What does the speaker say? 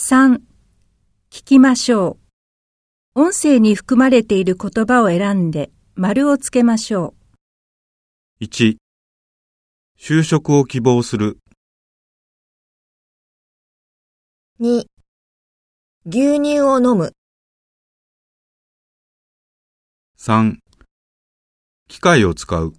3. 聞きましょう。音声に含まれている言葉を選んで丸をつけましょう。1、就職を希望する。2、牛乳を飲む。3、機械を使う。